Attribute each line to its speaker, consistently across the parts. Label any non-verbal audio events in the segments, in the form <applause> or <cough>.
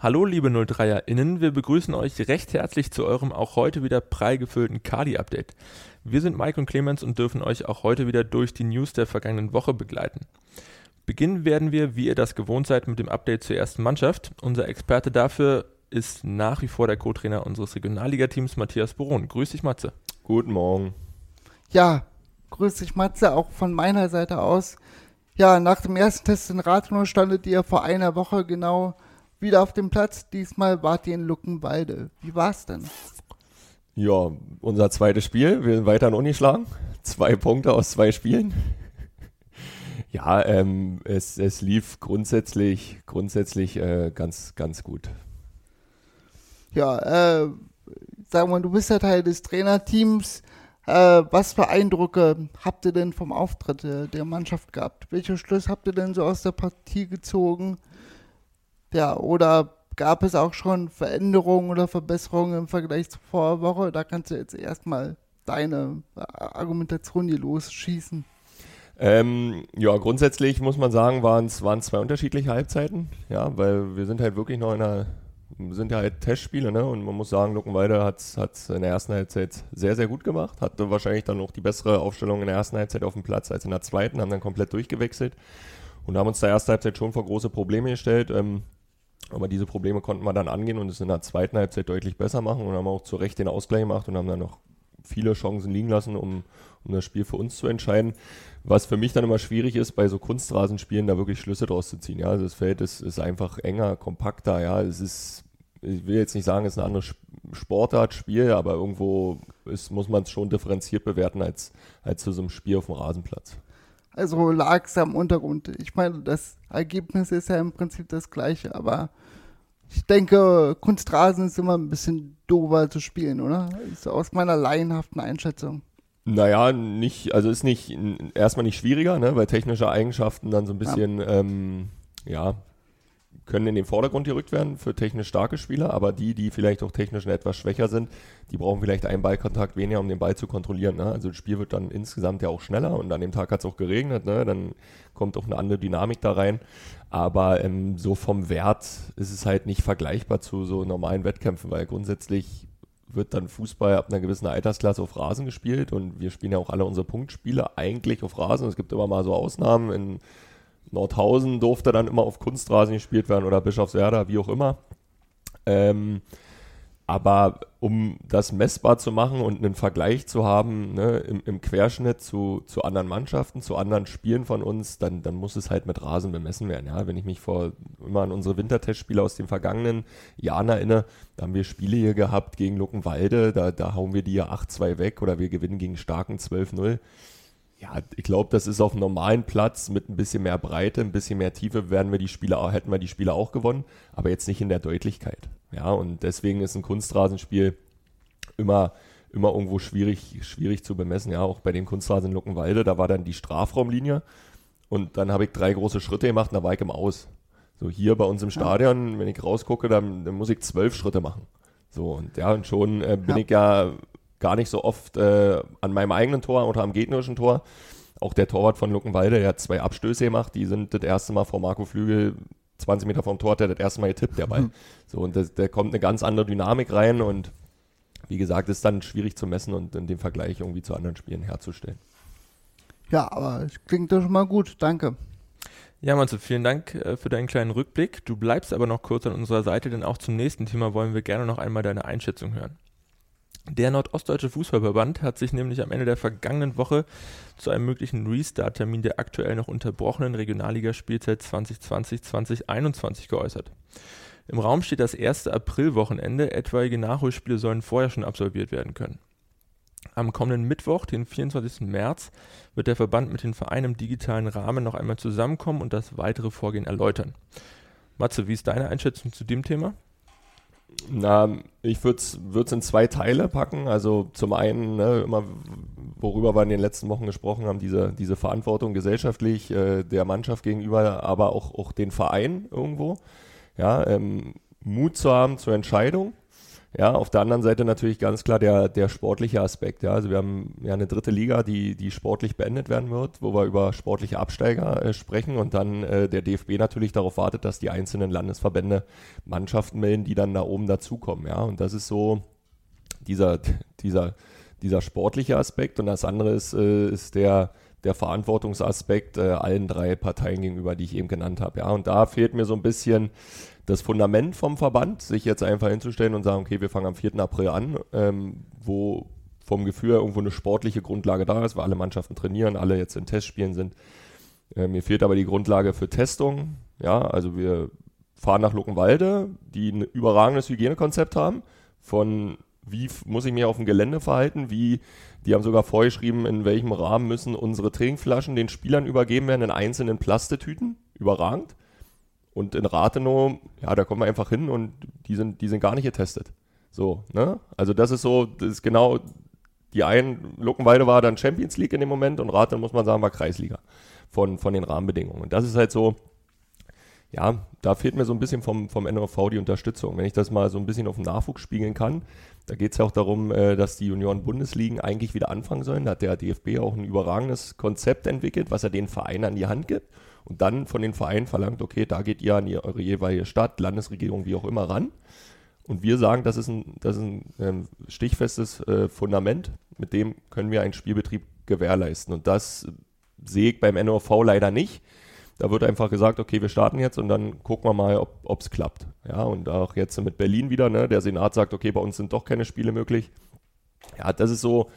Speaker 1: Hallo liebe 03erInnen, wir begrüßen euch recht herzlich zu eurem auch heute wieder prall gefüllten Kali-Update. Wir sind Mike und Clemens und dürfen euch auch heute wieder durch die News der vergangenen Woche begleiten. Beginnen werden wir, wie ihr das gewohnt seid, mit dem Update zur ersten Mannschaft. Unser Experte dafür ist nach wie vor der Co-Trainer unseres Regionalligateams Matthias Boron. Grüß dich, Matze.
Speaker 2: Guten Morgen.
Speaker 3: Ja, grüß dich, Matze, auch von meiner Seite aus. Ja, nach dem ersten Test in Rathenow standet ihr vor einer Woche genau wieder auf dem Platz. Diesmal wart ihr in Luckenwalde. Wie war's denn?
Speaker 2: Ja, unser zweites Spiel. Wir sind weiter ungeschlagen. Zwei Punkte aus zwei Spielen. <laughs> ja, ähm, es, es lief grundsätzlich, grundsätzlich äh, ganz, ganz gut.
Speaker 3: Ja, äh, sag mal, du bist ja Teil des Trainerteams. Äh, was für Eindrücke habt ihr denn vom Auftritt der, der Mannschaft gehabt? Welche Schlüsse habt ihr denn so aus der Partie gezogen? Ja, oder gab es auch schon Veränderungen oder Verbesserungen im Vergleich zur Vorwoche? Da kannst du jetzt erstmal deine Argumentation hier losschießen.
Speaker 2: Ähm, ja, grundsätzlich muss man sagen, waren es zwei unterschiedliche Halbzeiten. Ja, weil wir sind halt wirklich noch in einer, sind ja halt Testspiele, ne? Und man muss sagen, Luckenwalde hat es in der ersten Halbzeit sehr, sehr gut gemacht. Hatte wahrscheinlich dann noch die bessere Aufstellung in der ersten Halbzeit auf dem Platz als in der zweiten, haben dann komplett durchgewechselt und haben uns der ersten Halbzeit schon vor große Probleme gestellt. Ähm, aber diese Probleme konnten wir dann angehen und es in der zweiten Halbzeit deutlich besser machen und haben auch zu Recht den Ausgleich gemacht und haben dann noch viele Chancen liegen lassen, um, um das Spiel für uns zu entscheiden. Was für mich dann immer schwierig ist, bei so Kunstrasenspielen da wirklich Schlüsse draus zu ziehen. Ja, also das Feld ist, ist einfach enger, kompakter. Ja, es ist, ich will jetzt nicht sagen, es ist eine andere Sportart, Spiel, aber irgendwo ist, muss man es schon differenziert bewerten als, als zu so einem Spiel auf dem Rasenplatz.
Speaker 3: Also lag es am Untergrund. Ich meine, das Ergebnis ist ja im Prinzip das gleiche, aber ich denke, Kunstrasen ist immer ein bisschen doofer zu spielen, oder? Ist aus meiner laienhaften Einschätzung.
Speaker 2: Naja, nicht, also ist nicht erstmal nicht schwieriger, ne, weil technische Eigenschaften dann so ein bisschen, ja, ähm, ja können in den Vordergrund gerückt werden für technisch starke Spieler, aber die, die vielleicht auch technisch etwas schwächer sind, die brauchen vielleicht einen Ballkontakt weniger, um den Ball zu kontrollieren. Ne? Also das Spiel wird dann insgesamt ja auch schneller und an dem Tag hat es auch geregnet, ne? dann kommt auch eine andere Dynamik da rein. Aber ähm, so vom Wert ist es halt nicht vergleichbar zu so normalen Wettkämpfen, weil grundsätzlich wird dann Fußball ab einer gewissen Altersklasse auf Rasen gespielt und wir spielen ja auch alle unsere Punktspiele eigentlich auf Rasen. Es gibt immer mal so Ausnahmen in Nordhausen durfte dann immer auf Kunstrasen gespielt werden oder Bischofswerda, wie auch immer. Ähm, aber um das messbar zu machen und einen Vergleich zu haben ne, im, im, Querschnitt zu, zu anderen Mannschaften, zu anderen Spielen von uns, dann, dann muss es halt mit Rasen bemessen werden. Ja? Wenn ich mich vor immer an unsere Wintertestspiele aus den vergangenen Jahren erinnere, da haben wir Spiele hier gehabt gegen Luckenwalde, da, da hauen wir die ja 8-2 weg oder wir gewinnen gegen Starken 12-0 ja, ich glaube, das ist auf einem normalen Platz mit ein bisschen mehr Breite, ein bisschen mehr Tiefe, werden wir die Spiele, hätten wir die Spiele auch gewonnen, aber jetzt nicht in der Deutlichkeit. Ja, und deswegen ist ein Kunstrasenspiel immer, immer irgendwo schwierig, schwierig zu bemessen. Ja, auch bei dem Kunstrasen in Luckenwalde, da war dann die Strafraumlinie und dann habe ich drei große Schritte gemacht und da war ich im Aus. So hier bei uns im Stadion, wenn ich rausgucke, dann, dann muss ich zwölf Schritte machen. So, und ja, und schon äh, bin ja. ich ja gar nicht so oft äh, an meinem eigenen Tor oder am gegnerischen Tor. Auch der Torwart von Luckenwalde, der hat zwei Abstöße gemacht, die sind das erste Mal vor Marco Flügel 20 Meter vom Tor, der das erste Mal getippt, der Ball. Mhm. So, und da kommt eine ganz andere Dynamik rein und wie gesagt, ist dann schwierig zu messen und in dem Vergleich irgendwie zu anderen Spielen herzustellen.
Speaker 3: Ja, aber es klingt doch schon mal gut, danke.
Speaker 1: Ja, Matze, vielen Dank äh, für deinen kleinen Rückblick. Du bleibst aber noch kurz an unserer Seite, denn auch zum nächsten Thema wollen wir gerne noch einmal deine Einschätzung hören. Der Nordostdeutsche Fußballverband hat sich nämlich am Ende der vergangenen Woche zu einem möglichen Restart-Termin der aktuell noch unterbrochenen Regionalligaspielzeit 2020-2021 geäußert. Im Raum steht das erste Aprilwochenende, etwaige Nachholspiele sollen vorher schon absolviert werden können. Am kommenden Mittwoch, den 24. März, wird der Verband mit den Vereinen im digitalen Rahmen noch einmal zusammenkommen und das weitere Vorgehen erläutern. Matze, wie ist deine Einschätzung zu dem Thema?
Speaker 2: Na, ich würde es in zwei Teile packen. Also zum einen, ne, immer, worüber wir in den letzten Wochen gesprochen haben, diese, diese Verantwortung gesellschaftlich äh, der Mannschaft gegenüber, aber auch, auch den Verein irgendwo. Ja, ähm, Mut zu haben zur Entscheidung. Ja, auf der anderen Seite natürlich ganz klar der, der sportliche Aspekt. Ja, also wir haben ja eine dritte Liga, die, die sportlich beendet werden wird, wo wir über sportliche Absteiger äh, sprechen und dann äh, der DFB natürlich darauf wartet, dass die einzelnen Landesverbände Mannschaften melden, die dann da oben dazukommen. Ja, und das ist so dieser, dieser, dieser sportliche Aspekt und das andere ist, äh, ist der, der Verantwortungsaspekt äh, allen drei Parteien gegenüber, die ich eben genannt habe. Ja, und da fehlt mir so ein bisschen das Fundament vom Verband, sich jetzt einfach hinzustellen und sagen, okay, wir fangen am 4. April an, ähm, wo vom Gefühl irgendwo eine sportliche Grundlage da ist, weil alle Mannschaften trainieren, alle jetzt in Testspielen sind. Äh, mir fehlt aber die Grundlage für Testung. Ja, also wir fahren nach Luckenwalde, die ein überragendes Hygienekonzept haben, von wie muss ich mich auf dem Gelände verhalten, wie, die haben sogar vorgeschrieben, in welchem Rahmen müssen unsere Trinkflaschen den Spielern übergeben werden in einzelnen Plastetüten. Überragend. Und in Rathenow, ja, da kommen wir einfach hin und die sind, die sind gar nicht getestet. So, ne? Also das ist so, das ist genau, die einen, Luckenwalde war dann Champions League in dem Moment und Rathenow, muss man sagen, war Kreisliga von, von den Rahmenbedingungen. Und das ist halt so, ja, da fehlt mir so ein bisschen vom, vom NOV die Unterstützung. Wenn ich das mal so ein bisschen auf den Nachwuchs spiegeln kann, da geht es ja auch darum, äh, dass die Junioren-Bundesligen eigentlich wieder anfangen sollen. Da hat der DFB auch ein überragendes Konzept entwickelt, was er den Vereinen an die Hand gibt und dann von den Vereinen verlangt, okay, da geht ihr an die, eure jeweilige Stadt, Landesregierung, wie auch immer ran. Und wir sagen, das ist ein, das ist ein ähm, stichfestes äh, Fundament, mit dem können wir einen Spielbetrieb gewährleisten. Und das sehe ich beim NOV leider nicht. Da wird einfach gesagt, okay, wir starten jetzt und dann gucken wir mal, ob es klappt. Ja, und auch jetzt mit Berlin wieder, ne, der Senat sagt, okay, bei uns sind doch keine Spiele möglich. Ja, das ist so,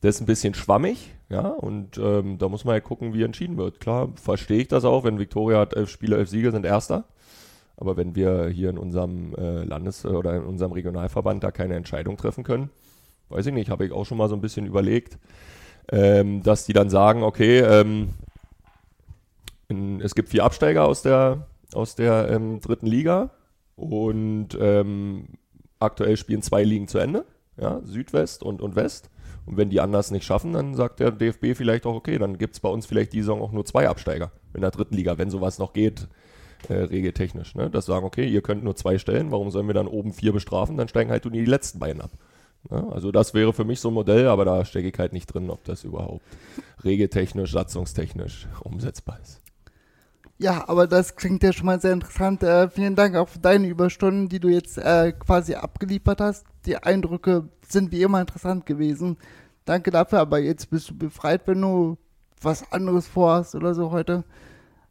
Speaker 2: das ist ein bisschen schwammig, ja, und ähm, da muss man ja gucken, wie entschieden wird. Klar, verstehe ich das auch, wenn Viktoria hat elf Spiele, elf Siege, sind Erster. Aber wenn wir hier in unserem äh, Landes- oder in unserem Regionalverband da keine Entscheidung treffen können, weiß ich nicht, habe ich auch schon mal so ein bisschen überlegt, ähm, dass die dann sagen, okay, ähm, in, es gibt vier Absteiger aus der, aus der ähm, dritten Liga und ähm, aktuell spielen zwei Ligen zu Ende, ja, Südwest und, und West. Und wenn die anders nicht schaffen, dann sagt der DFB vielleicht auch, okay, dann gibt es bei uns vielleicht die Saison auch nur zwei Absteiger in der dritten Liga, wenn sowas noch geht, äh, regeltechnisch. Ne? Das sagen, okay, ihr könnt nur zwei stellen, warum sollen wir dann oben vier bestrafen? Dann steigen halt nur die letzten beiden ab. Ne? Also das wäre für mich so ein Modell, aber da stecke ich halt nicht drin, ob das überhaupt regeltechnisch, satzungstechnisch umsetzbar ist.
Speaker 3: Ja, aber das klingt ja schon mal sehr interessant. Äh, vielen Dank auch für deine Überstunden, die du jetzt äh, quasi abgeliefert hast. Die Eindrücke sind wie immer interessant gewesen. Danke dafür, aber jetzt bist du befreit, wenn du was anderes vorhast oder so heute.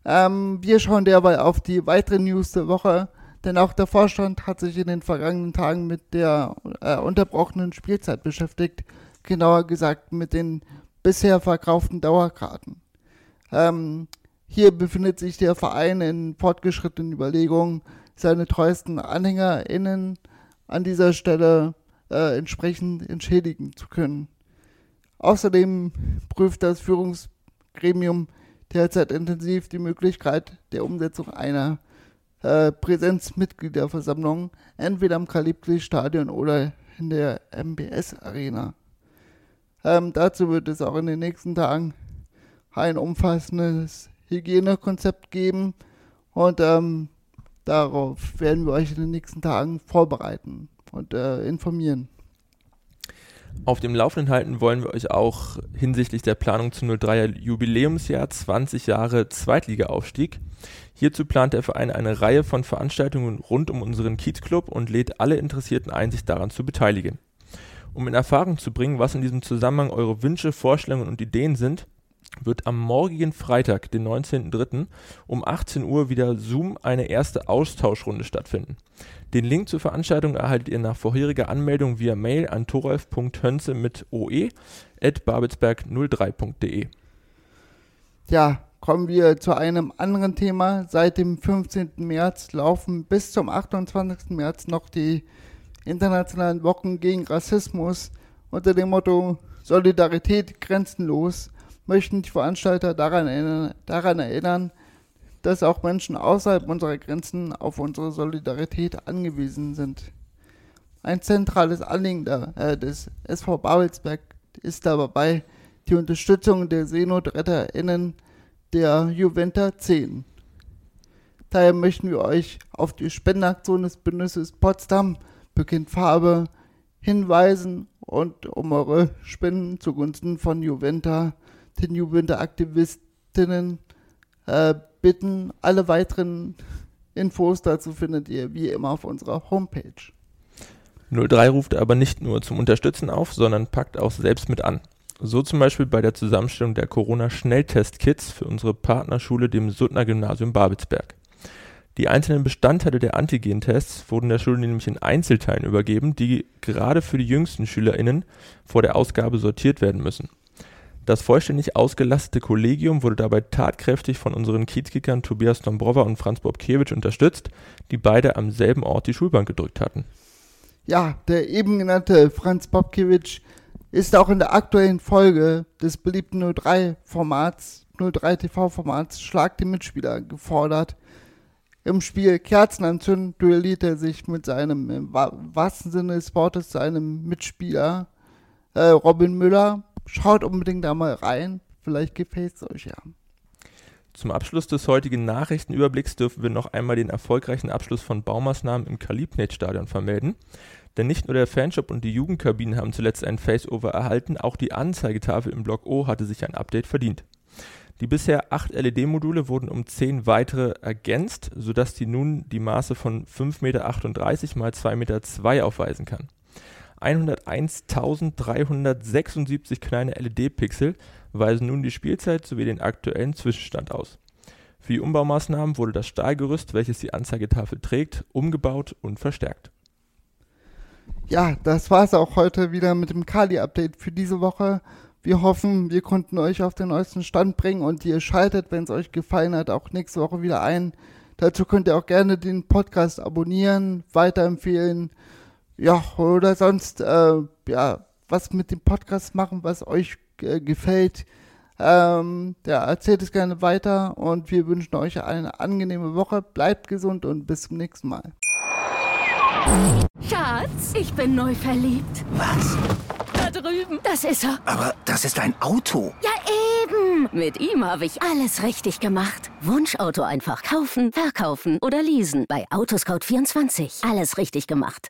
Speaker 3: Ähm, wir schauen derweil auf die weiteren News der Woche, denn auch der Vorstand hat sich in den vergangenen Tagen mit der äh, unterbrochenen Spielzeit beschäftigt, genauer gesagt mit den bisher verkauften Dauerkarten. Ähm, hier befindet sich der Verein in fortgeschrittenen Überlegungen, seine treuesten AnhängerInnen an dieser Stelle äh, entsprechend entschädigen zu können. Außerdem prüft das Führungsgremium derzeit intensiv die Möglichkeit der Umsetzung einer äh, Präsenzmitgliederversammlung, entweder am Kalibri-Stadion oder in der MBS-Arena. Ähm, dazu wird es auch in den nächsten Tagen ein umfassendes Hygienekonzept geben und ähm, darauf werden wir euch in den nächsten Tagen vorbereiten und äh, informieren.
Speaker 1: Auf dem Laufenden halten wollen wir euch auch hinsichtlich der Planung zum 03er Jubiläumsjahr 20 Jahre Zweitligaaufstieg. Hierzu plant der Verein eine Reihe von Veranstaltungen rund um unseren Kiezclub und lädt alle Interessierten ein, sich daran zu beteiligen. Um in Erfahrung zu bringen, was in diesem Zusammenhang eure Wünsche, Vorstellungen und Ideen sind, wird am morgigen Freitag, den 19.03. um 18 Uhr wieder Zoom eine erste Austauschrunde stattfinden. Den Link zur Veranstaltung erhaltet ihr nach vorheriger Anmeldung via Mail an thoralf.hönze mit oe at babelsberg03.de.
Speaker 3: Ja, kommen wir zu einem anderen Thema. Seit dem 15. März laufen bis zum 28. März noch die internationalen Wochen gegen Rassismus unter dem Motto Solidarität grenzenlos möchten die Veranstalter daran erinnern, daran erinnern, dass auch Menschen außerhalb unserer Grenzen auf unsere Solidarität angewiesen sind. Ein zentrales Anliegen der, äh, des SV Babelsberg ist dabei die Unterstützung der SeenotretterInnen der Juventa 10. Daher möchten wir euch auf die Spendenaktion des Bündnisses Potsdam beginnt Farbe hinweisen und um eure Spenden zugunsten von Juventa, den Juventa-Aktivistinnen äh, bitten. Alle weiteren Infos dazu findet ihr wie immer auf unserer Homepage.
Speaker 1: 03 ruft aber nicht nur zum Unterstützen auf, sondern packt auch selbst mit an. So zum Beispiel bei der Zusammenstellung der Corona-Schnelltest-Kits für unsere Partnerschule, dem Suttner Gymnasium Babelsberg. Die einzelnen Bestandteile der Antigen-Tests wurden der Schule nämlich in Einzelteilen übergeben, die gerade für die jüngsten SchülerInnen vor der Ausgabe sortiert werden müssen. Das vollständig ausgelastete Kollegium wurde dabei tatkräftig von unseren Kiezkickern Tobias Dombrova und Franz Bobkiewicz unterstützt, die beide am selben Ort die Schulbank gedrückt hatten.
Speaker 3: Ja, der eben genannte Franz Bobkiewicz ist auch in der aktuellen Folge des beliebten 03-Formats, 03-TV-Formats Schlag die Mitspieler gefordert. Im Spiel Kerzen anzünden duelliert er sich mit seinem, im wahrsten Sinne des Wortes, seinem Mitspieler äh, Robin Müller. Schaut unbedingt da mal rein, vielleicht gefällt es euch ja.
Speaker 1: Zum Abschluss des heutigen Nachrichtenüberblicks dürfen wir noch einmal den erfolgreichen Abschluss von Baumaßnahmen im Kalibnet-Stadion vermelden. Denn nicht nur der Fanshop und die Jugendkabinen haben zuletzt ein Faceover erhalten, auch die Anzeigetafel im Block O hatte sich ein Update verdient. Die bisher acht LED-Module wurden um zehn weitere ergänzt, sodass die nun die Maße von 5,38 Meter x 2,2 Meter aufweisen kann. 101.376 kleine LED-Pixel weisen nun die Spielzeit sowie den aktuellen Zwischenstand aus. Für die Umbaumaßnahmen wurde das Stahlgerüst, welches die Anzeigetafel trägt, umgebaut und verstärkt.
Speaker 3: Ja, das war es auch heute wieder mit dem Kali-Update für diese Woche. Wir hoffen, wir konnten euch auf den neuesten Stand bringen und ihr schaltet, wenn es euch gefallen hat, auch nächste Woche wieder ein. Dazu könnt ihr auch gerne den Podcast abonnieren, weiterempfehlen, ja, oder sonst, äh, ja, was mit dem Podcast machen, was euch äh, gefällt. Ähm, ja, erzählt es gerne weiter und wir wünschen euch eine angenehme Woche. Bleibt gesund und bis zum nächsten Mal.
Speaker 4: Schatz, ich bin neu verliebt.
Speaker 5: Was?
Speaker 4: Da drüben. Das ist er.
Speaker 5: Aber das ist ein Auto.
Speaker 4: Ja, eben. Mit ihm habe ich alles richtig gemacht. Wunschauto einfach kaufen, verkaufen oder leasen. Bei Autoscout24. Alles richtig gemacht.